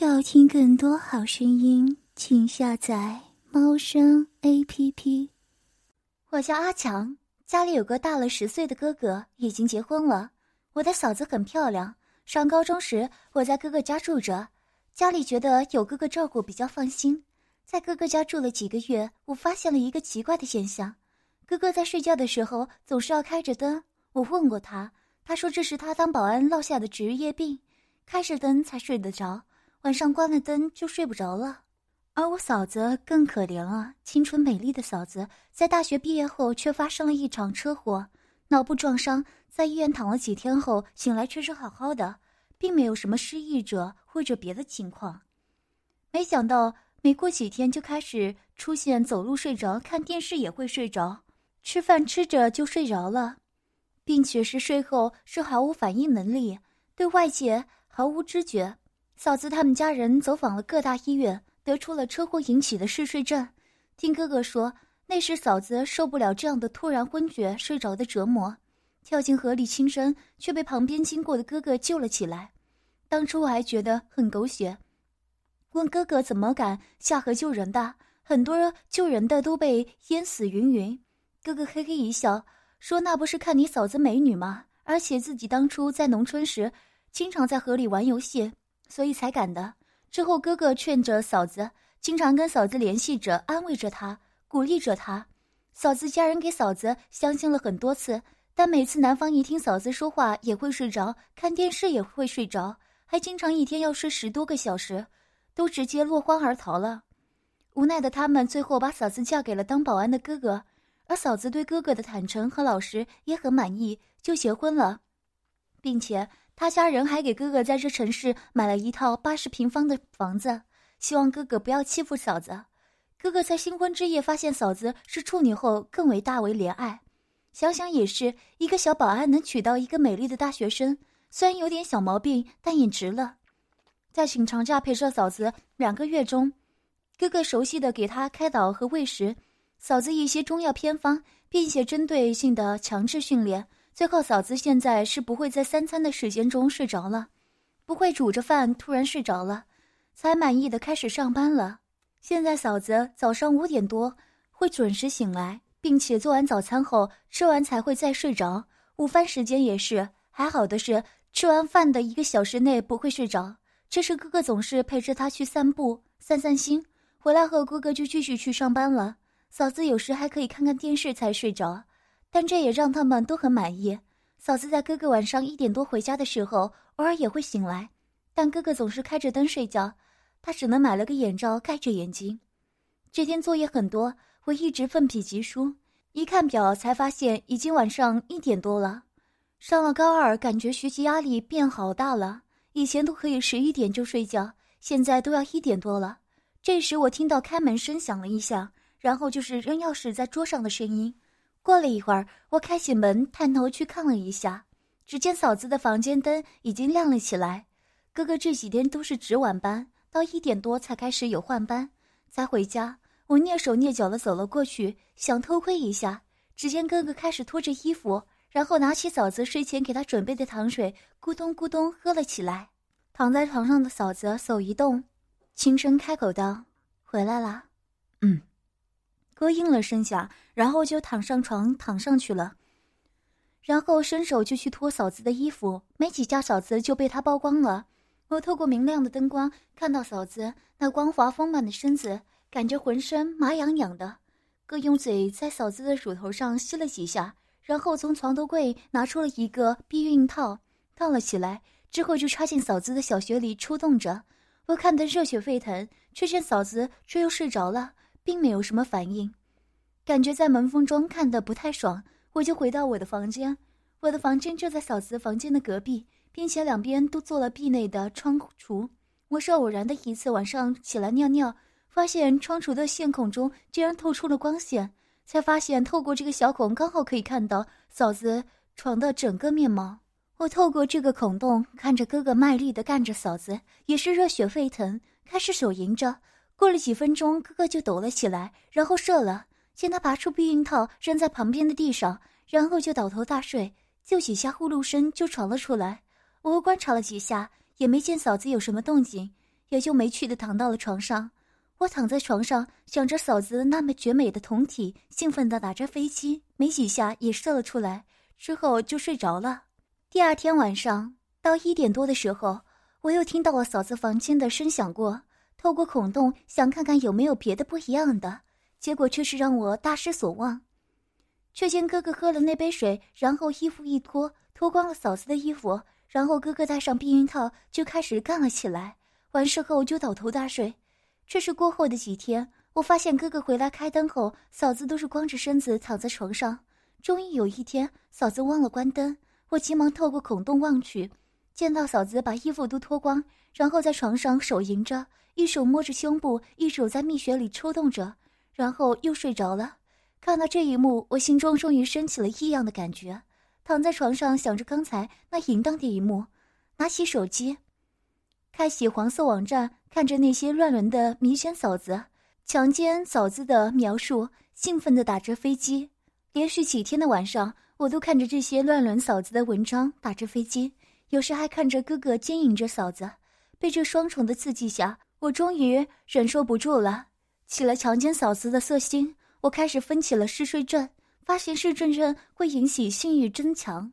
要听更多好声音，请下载猫声 A P P。我叫阿强，家里有个大了十岁的哥哥，已经结婚了。我的嫂子很漂亮。上高中时，我在哥哥家住着，家里觉得有哥哥照顾比较放心。在哥哥家住了几个月，我发现了一个奇怪的现象：哥哥在睡觉的时候总是要开着灯。我问过他，他说这是他当保安落下的职业病，开着灯才睡得着。晚上关了灯就睡不着了，而我嫂子更可怜了。青春美丽的嫂子在大学毕业后却发生了一场车祸，脑部撞伤，在医院躺了几天后醒来却是好好的，并没有什么失忆者或者别的情况。没想到没过几天就开始出现走路睡着、看电视也会睡着、吃饭吃着就睡着了，并且是睡后是毫无反应能力，对外界毫无知觉。嫂子他们家人走访了各大医院，得出了车祸引起的嗜睡症。听哥哥说，那时嫂子受不了这样的突然昏厥睡着的折磨，跳进河里轻生，却被旁边经过的哥哥救了起来。当初我还觉得很狗血，问哥哥怎么敢下河救人的，很多救人的都被淹死云云。哥哥嘿嘿一笑，说：“那不是看你嫂子美女吗？而且自己当初在农村时，经常在河里玩游戏。”所以才敢的。之后，哥哥劝着嫂子，经常跟嫂子联系着，安慰着她，鼓励着她。嫂子家人给嫂子相亲了很多次，但每次男方一听嫂子说话也会睡着，看电视也会睡着，还经常一天要睡十多个小时，都直接落荒而逃了。无奈的他们，最后把嫂子嫁给了当保安的哥哥，而嫂子对哥哥的坦诚和老实也很满意，就结婚了，并且。他家人还给哥哥在这城市买了一套八十平方的房子，希望哥哥不要欺负嫂子。哥哥在新婚之夜发现嫂子是处女后，更为大为怜爱。想想也是，一个小保安能娶到一个美丽的大学生，虽然有点小毛病，但也值了。在请长假陪着嫂子两个月中，哥哥熟悉的给他开导和喂食，嫂子一些中药偏方，并且针对性的强制训练。最后，嫂子现在是不会在三餐的时间中睡着了，不会煮着饭突然睡着了，才满意的开始上班了。现在嫂子早上五点多会准时醒来，并且做完早餐后吃完才会再睡着。午饭时间也是，还好的是吃完饭的一个小时内不会睡着。这时哥哥总是陪着他去散步散散心，回来后哥哥就继续去上班了。嫂子有时还可以看看电视才睡着。但这也让他们都很满意。嫂子在哥哥晚上一点多回家的时候，偶尔也会醒来，但哥哥总是开着灯睡觉，他只能买了个眼罩盖着眼睛。这天作业很多，我一直奋笔疾书，一看表才发现已经晚上一点多了。上了高二，感觉学习压力变好大了，以前都可以十一点就睡觉，现在都要一点多了。这时我听到开门声响了一下，然后就是扔钥匙在桌上的声音。过了一会儿，我开启门，探头去看了一下，只见嫂子的房间灯已经亮了起来。哥哥这几天都是值晚班，到一点多才开始有换班，才回家。我蹑手蹑脚的走了过去，想偷窥一下。只见哥哥开始脱着衣服，然后拿起嫂子睡前给他准备的糖水，咕咚咕咚喝了起来。躺在床上的嫂子手一动，轻声开口道：“回来了。”“嗯。”哥应了声下，然后就躺上床躺上去了，然后伸手就去脱嫂子的衣服，没几下嫂子就被他剥光了。我透过明亮的灯光看到嫂子那光滑丰满的身子，感觉浑身麻痒痒的。哥用嘴在嫂子的乳头上吸了几下，然后从床头柜拿出了一个避孕套，套了起来，之后就插进嫂子的小穴里抽动着。我看得热血沸腾，却见嫂子却又睡着了。并没有什么反应，感觉在门缝中看的不太爽，我就回到我的房间。我的房间就在嫂子房间的隔壁，并且两边都做了壁内的窗橱。我是偶然的一次晚上起来尿尿，发现窗橱的线孔中竟然透出了光线，才发现透过这个小孔刚好可以看到嫂子床的整个面貌。我透过这个孔洞看着哥哥卖力的干着，嫂子也是热血沸腾，开始手淫着。过了几分钟，哥哥就抖了起来，然后射了。见他拔出避孕套扔在旁边的地上，然后就倒头大睡，就几下呼噜声就传了出来。我观察了几下，也没见嫂子有什么动静，也就没趣的躺到了床上。我躺在床上，想着嫂子那么绝美的酮体，兴奋的打着飞机，没几下也射了出来，之后就睡着了。第二天晚上到一点多的时候，我又听到了嫂子房间的声响过，透过孔洞想看看有没有别的不一样的，结果却是让我大失所望。却见哥哥喝了那杯水，然后衣服一脱，脱光了嫂子的衣服，然后哥哥戴上避孕套就开始干了起来，完事后就倒头大睡。这是过后的几天，我发现哥哥回来开灯后，嫂子都是光着身子躺在床上。终于有一天，嫂子忘了关灯，我急忙透过孔洞望去，见到嫂子把衣服都脱光，然后在床上手淫着，一手摸着胸部，一手在蜜穴里抽动着，然后又睡着了。看到这一幕，我心中终于升起了异样的感觉，躺在床上想着刚才那淫荡的一幕，拿起手机。开启黄色网站，看着那些乱伦的迷奸嫂子、强奸嫂子的描述，兴奋的打着飞机。连续几天的晚上，我都看着这些乱伦嫂子的文章，打着飞机。有时还看着哥哥奸淫着嫂子。被这双重的刺激下，我终于忍受不住了，起了强奸嫂子的色心。我开始分起了嗜睡症，发现嗜睡症会引起性欲增强。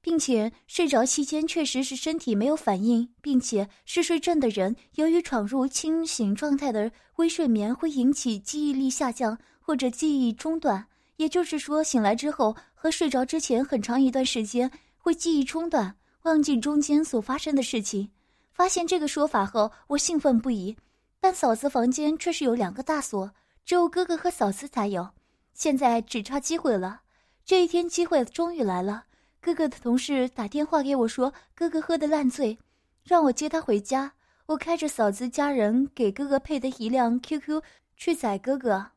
并且睡着期间确实是身体没有反应，并且嗜睡症的人由于闯入清醒状态的微睡眠，会引起记忆力下降或者记忆中断。也就是说，醒来之后和睡着之前很长一段时间会记忆中断，忘记中间所发生的事情。发现这个说法后，我兴奋不已。但嫂子房间却是有两个大锁，只有哥哥和嫂子才有。现在只差机会了，这一天机会终于来了。哥哥的同事打电话给我说，哥哥喝得烂醉，让我接他回家。我开着嫂子家人给哥哥配的一辆 QQ 去载哥哥。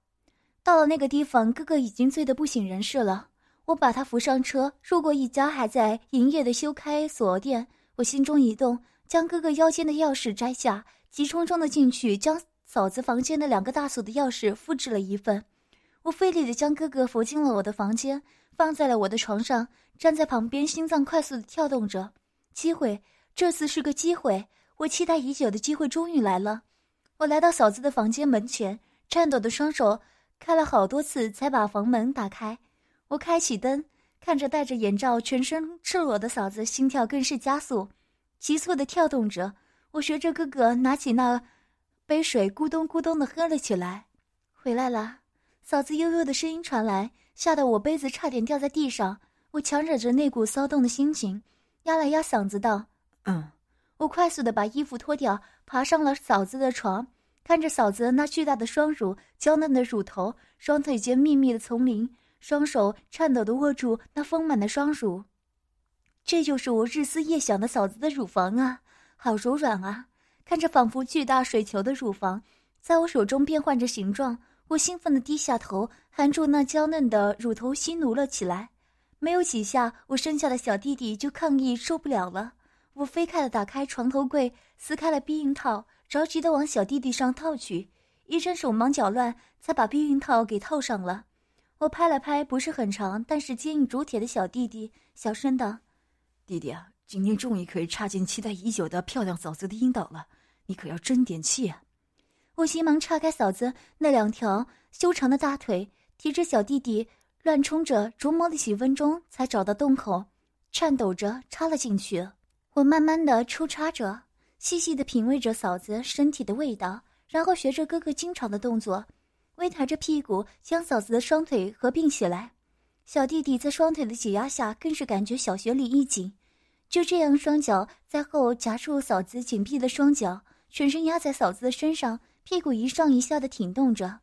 到了那个地方，哥哥已经醉得不省人事了。我把他扶上车，路过一家还在营业的修开锁店，我心中一动，将哥哥腰间的钥匙摘下，急冲冲的进去，将嫂子房间的两个大锁的钥匙复制了一份。我费力的将哥哥扶进了我的房间，放在了我的床上。站在旁边，心脏快速的跳动着。机会，这次是个机会，我期待已久的机会终于来了。我来到嫂子的房间门前，颤抖的双手开了好多次才把房门打开。我开启灯，看着戴着眼罩、全身赤裸的嫂子，心跳更是加速，急促的跳动着。我学着哥哥拿起那杯水，咕咚咕咚的喝了起来。回来了，嫂子悠悠的声音传来，吓得我杯子差点掉在地上。我强忍着那股骚动的心情，压了压嗓子道：“嗯。”我快速的把衣服脱掉，爬上了嫂子的床，看着嫂子那巨大的双乳、娇嫩的乳头、双腿间密密的丛林，双手颤抖的握住那丰满的双乳。这就是我日思夜想的嫂子的乳房啊，好柔软啊！看着仿佛巨大水球的乳房，在我手中变换着形状，我兴奋的低下头，含住那娇嫩的乳头，吸奴了起来。没有几下，我生下的小弟弟就抗议受不了了。我飞快地打开床头柜，撕开了避孕套，着急地往小弟弟上套去。一阵手忙脚乱，才把避孕套给套上了。我拍了拍不是很长，但是坚硬如铁的小弟弟，小声道：“弟弟啊，今天终于可以插进期待已久的漂亮嫂子的阴道了，你可要争点气啊！”我急忙叉开嫂子那两条修长的大腿，提着小弟弟。乱冲着，琢磨了几分钟，才找到洞口，颤抖着插了进去。我慢慢的抽插着，细细的品味着嫂子身体的味道，然后学着哥哥经常的动作，微抬着屁股将嫂子的双腿合并起来。小弟弟在双腿的挤压下，更是感觉小穴里一紧。就这样，双脚在后夹住嫂子紧闭的双脚，全身压在嫂子的身上，屁股一上一下的挺动着。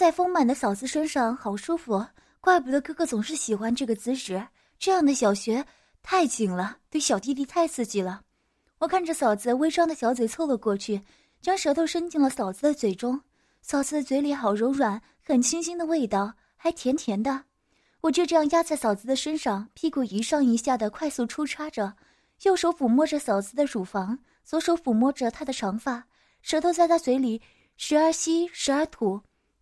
在丰满的嫂子身上，好舒服，怪不得哥哥总是喜欢这个姿势。这样的小穴太紧了，对小弟弟太刺激了。我看着嫂子微张的小嘴凑了过去，将舌头伸进了嫂子的嘴中。嫂子的嘴里好柔软，很清新的味道，还甜甜的。我就这样压在嫂子的身上，屁股一上一下的快速抽插着，右手抚摸着嫂子的乳房，左手抚摸着她的长发，舌头在她嘴里时而吸时而吐，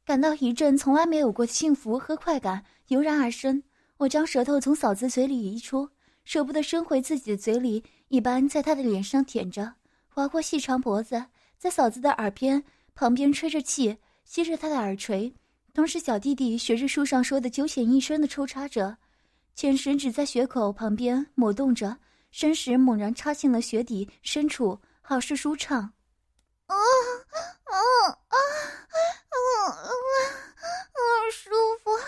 感到一阵从来没有过的幸福和快感油然而生。我将舌头从嫂子嘴里移出，舍不得伸回自己的嘴里，一般在她的脸上舔着，划过细长脖子，在嫂子的耳边旁边吹着气，吸着她的耳垂。同时，小弟弟学着书上说的九浅一深的抽插着，浅食指在穴口旁边抹动着，伸食猛然插进了穴底深处，好是舒畅。啊啊啊啊啊！舒服啊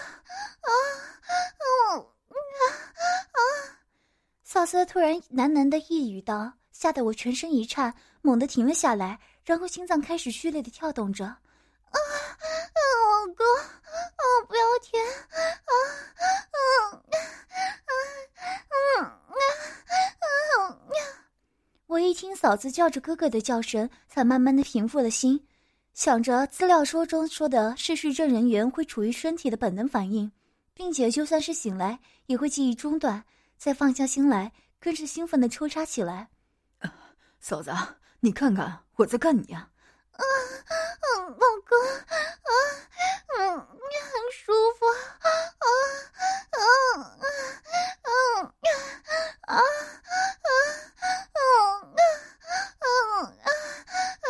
啊啊啊！嫂子突然喃喃的一语道，吓得我全身一颤，猛地停了下来，然后心脏开始剧烈的跳动着。啊！老公，啊不要停！啊啊啊啊啊！我一听嫂子叫着哥哥的叫声，才慢慢的平复了心。想着资料说中说的是睡症人员会处于身体的本能反应，并且就算是醒来也会记忆中断，再放下心来，更是兴奋的抽插起来。嫂子，你看看我在干你呀、啊！啊，老公，啊，嗯，你很舒服，啊，啊，啊，啊，啊，啊，啊，啊，啊，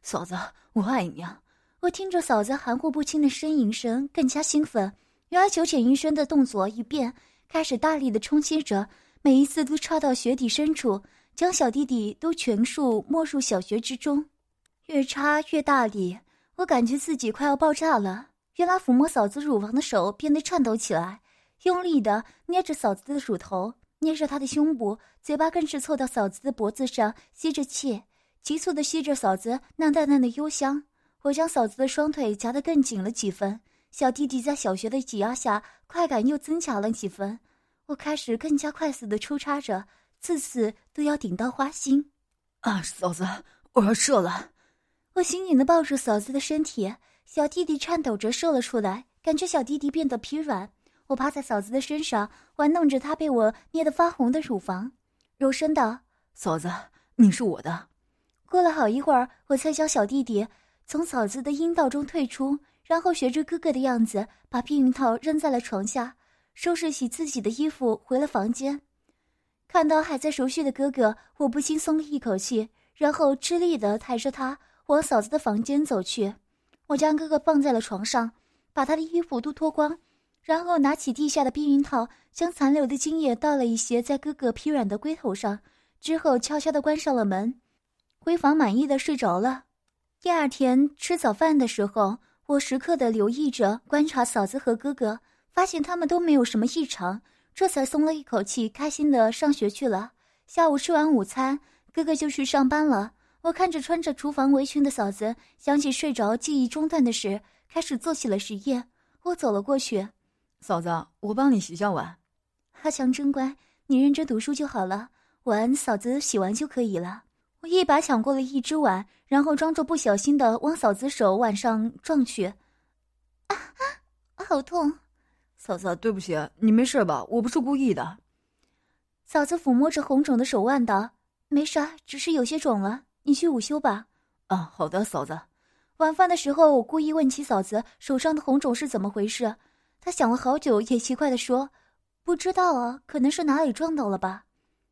嫂子，我爱你啊！我听着嫂子含糊不清的呻吟声，更加兴奋。原来九浅医生的动作一变，开始大力的冲击着，每一次都插到穴底深处，将小弟弟都全数没入小穴之中。越插越大力，我感觉自己快要爆炸了。原来抚摸嫂子乳房的手变得颤抖起来，用力的捏着嫂子的乳头，捏着她的胸部，嘴巴更是凑到嫂子的脖子上吸着气，急促的吸着嫂子那淡淡的幽香。我将嫂子的双腿夹得更紧了几分，小弟弟在小学的挤压下，快感又增强了几分。我开始更加快速的抽插着，次次都要顶到花心。啊，嫂子，我要射了！我紧紧的抱住嫂子的身体，小弟弟颤抖着射了出来，感觉小弟弟变得疲软。我趴在嫂子的身上，玩弄着她被我捏得发红的乳房，柔声道：“嫂子，你是我的。”过了好一会儿，我才将小弟弟从嫂子的阴道中退出，然后学着哥哥的样子，把避孕套扔在了床下，收拾起自己的衣服，回了房间。看到还在熟睡的哥哥，我不禁松了一口气，然后吃力的抬着他。往嫂子的房间走去，我将哥哥放在了床上，把他的衣服都脱光，然后拿起地下的避孕套，将残留的精液倒了一些在哥哥疲软的龟头上，之后悄悄地关上了门，回房满意的睡着了。第二天吃早饭的时候，我时刻的留意着观察嫂子和哥哥，发现他们都没有什么异常，这才松了一口气，开心的上学去了。下午吃完午餐，哥哥就去上班了。我看着穿着厨房围裙的嫂子，想起睡着记忆中断的事，开始做起了实验。我走了过去，嫂子，我帮你洗下碗。阿强真乖，你认真读书就好了，碗嫂子洗完就可以了。我一把抢过了一只碗，然后装作不小心的往嫂子手腕上撞去。啊，好痛！嫂子，对不起，你没事吧？我不是故意的。嫂子抚摸着红肿的手腕道：“没啥，只是有些肿了。”你去午休吧。啊，好的，嫂子。晚饭的时候，我故意问起嫂子手上的红肿是怎么回事。她想了好久，也奇怪的说：“不知道啊，可能是哪里撞到了吧。”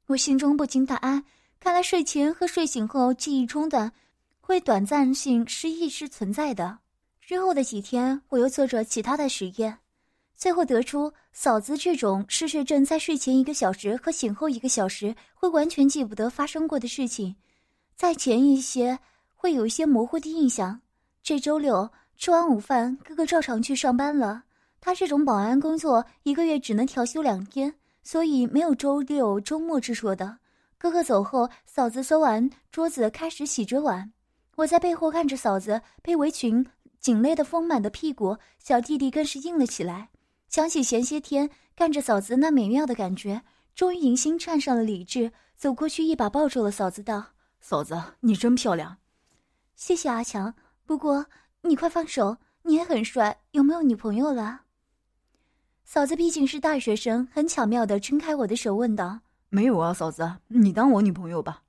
我心中不禁大安，看来睡前和睡醒后记忆中断，会短暂性失忆是存在的。之后的几天，我又做着其他的实验，最后得出嫂子这种嗜睡症，在睡前一个小时和醒后一个小时会完全记不得发生过的事情。在前一些，会有一些模糊的印象。这周六吃完午饭，哥哥照常去上班了。他这种保安工作，一个月只能调休两天，所以没有周六周末之说的。哥哥走后，嫂子收完桌子，开始洗着碗。我在背后看着嫂子被围裙紧勒的丰满的屁股，小弟弟更是硬了起来。想起前些天看着嫂子那美妙的感觉，终于迎新串上了理智，走过去一把抱住了嫂子，道。嫂子，你真漂亮，谢谢阿强。不过你快放手，你也很帅，有没有女朋友了？嫂子毕竟是大学生，很巧妙的撑开我的手，问道：“没有啊，嫂子，你当我女朋友吧。”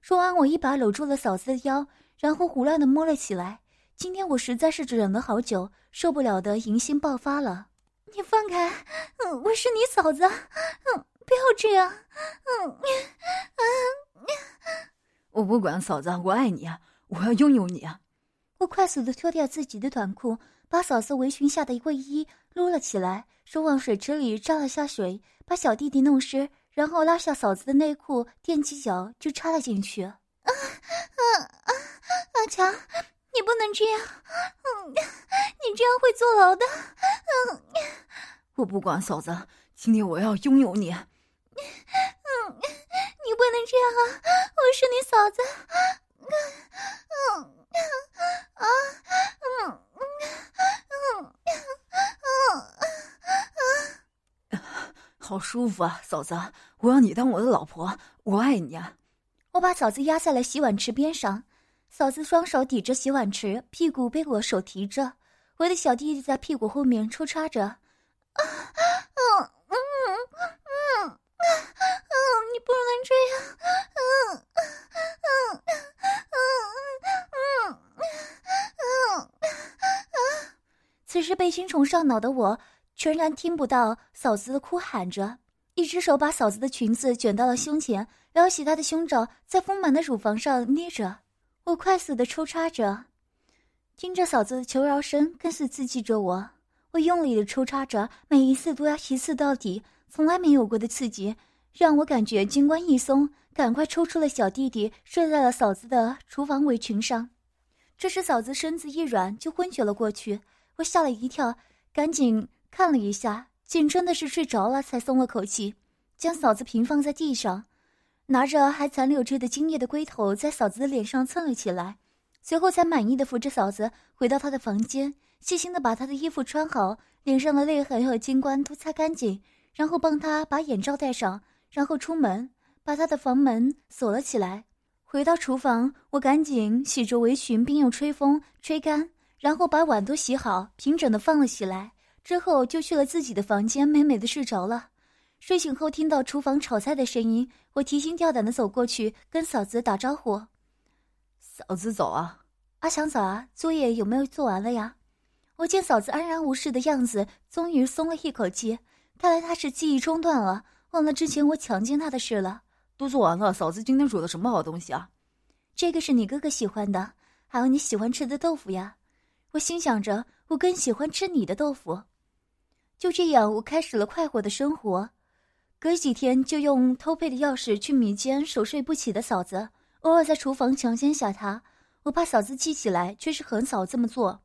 说完，我一把搂住了嫂子的腰，然后胡乱的摸了起来。今天我实在是忍了好久，受不了的淫心爆发了。你放开，嗯，我是你嫂子，嗯，不要这样，嗯，嗯，我不管嫂子，我爱你啊，我要拥有你啊！我快速的脱掉自己的短裤，把嫂子围裙下的卫衣撸了起来，手往水池里扎了下水，把小弟弟弄湿。然后拉下嫂子的内裤，踮起脚就插了进去。啊啊啊！阿强，你不能这样，嗯，你这样会坐牢的。嗯，我不管嫂子，今天我要拥有你。嗯，你不能这样啊！我是你嫂子。嗯，啊，嗯，嗯，嗯，嗯，好舒服啊，嫂子。我要你当我的老婆，我爱你啊！我把嫂子压在了洗碗池边上，嫂子双手抵着洗碗池，屁股被我手提着，我的小弟弟在屁股后面抽插着。啊，嗯嗯嗯嗯嗯，你不能这样！嗯嗯嗯嗯嗯嗯嗯。此时被精虫上脑的我，全然听不到嫂子的哭喊着。一只手把嫂子的裙子卷到了胸前，撩起她的胸罩，在丰满的乳房上捏着。我快速的抽插着，听着嫂子的求饶声，更是刺激着我。我用力的抽插着，每一次都要一次到底，从来没有过的刺激，让我感觉金冠一松，赶快抽出了小弟弟，睡在了嫂子的厨房围裙上。这时嫂子身子一软，就昏厥了过去。我吓了一跳，赶紧看了一下。竟真的是睡着了，才松了口气，将嫂子平放在地上，拿着还残留着的精液的龟头在嫂子的脸上蹭了起来，随后才满意的扶着嫂子回到她的房间，细心的把她的衣服穿好，脸上的泪痕和金冠都擦干净，然后帮她把眼罩戴上，然后出门，把她的房门锁了起来。回到厨房，我赶紧洗着围裙，并用吹风吹干，然后把碗都洗好，平整的放了起来。之后就去了自己的房间，美美的睡着了。睡醒后听到厨房炒菜的声音，我提心吊胆的走过去跟嫂子打招呼：“嫂子早啊，阿强早啊，作业有没有做完了呀？”我见嫂子安然无事的样子，终于松了一口气。看来她是记忆中断了，忘了之前我强奸她的事了。都做完了，嫂子今天煮的什么好东西啊？这个是你哥哥喜欢的，还有你喜欢吃的豆腐呀。我心想着，我更喜欢吃你的豆腐。就这样，我开始了快活的生活。隔几天就用偷配的钥匙去米间守睡不起的嫂子，偶尔在厨房强奸下她。我怕嫂子记起来，却是很少这么做。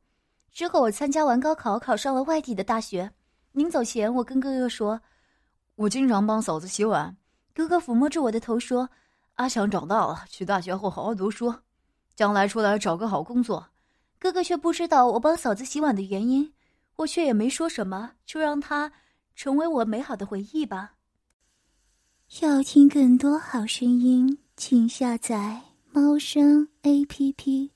之后我参加完高考，考上了外地的大学。临走前，我跟哥哥说：“我经常帮嫂子洗碗。”哥哥抚摸着我的头说：“阿强长大了，去大学后好好读书，将来出来找个好工作。”哥哥却不知道我帮嫂子洗碗的原因。我却也没说什么，就让它成为我美好的回忆吧。要听更多好声音，请下载猫声 A P P。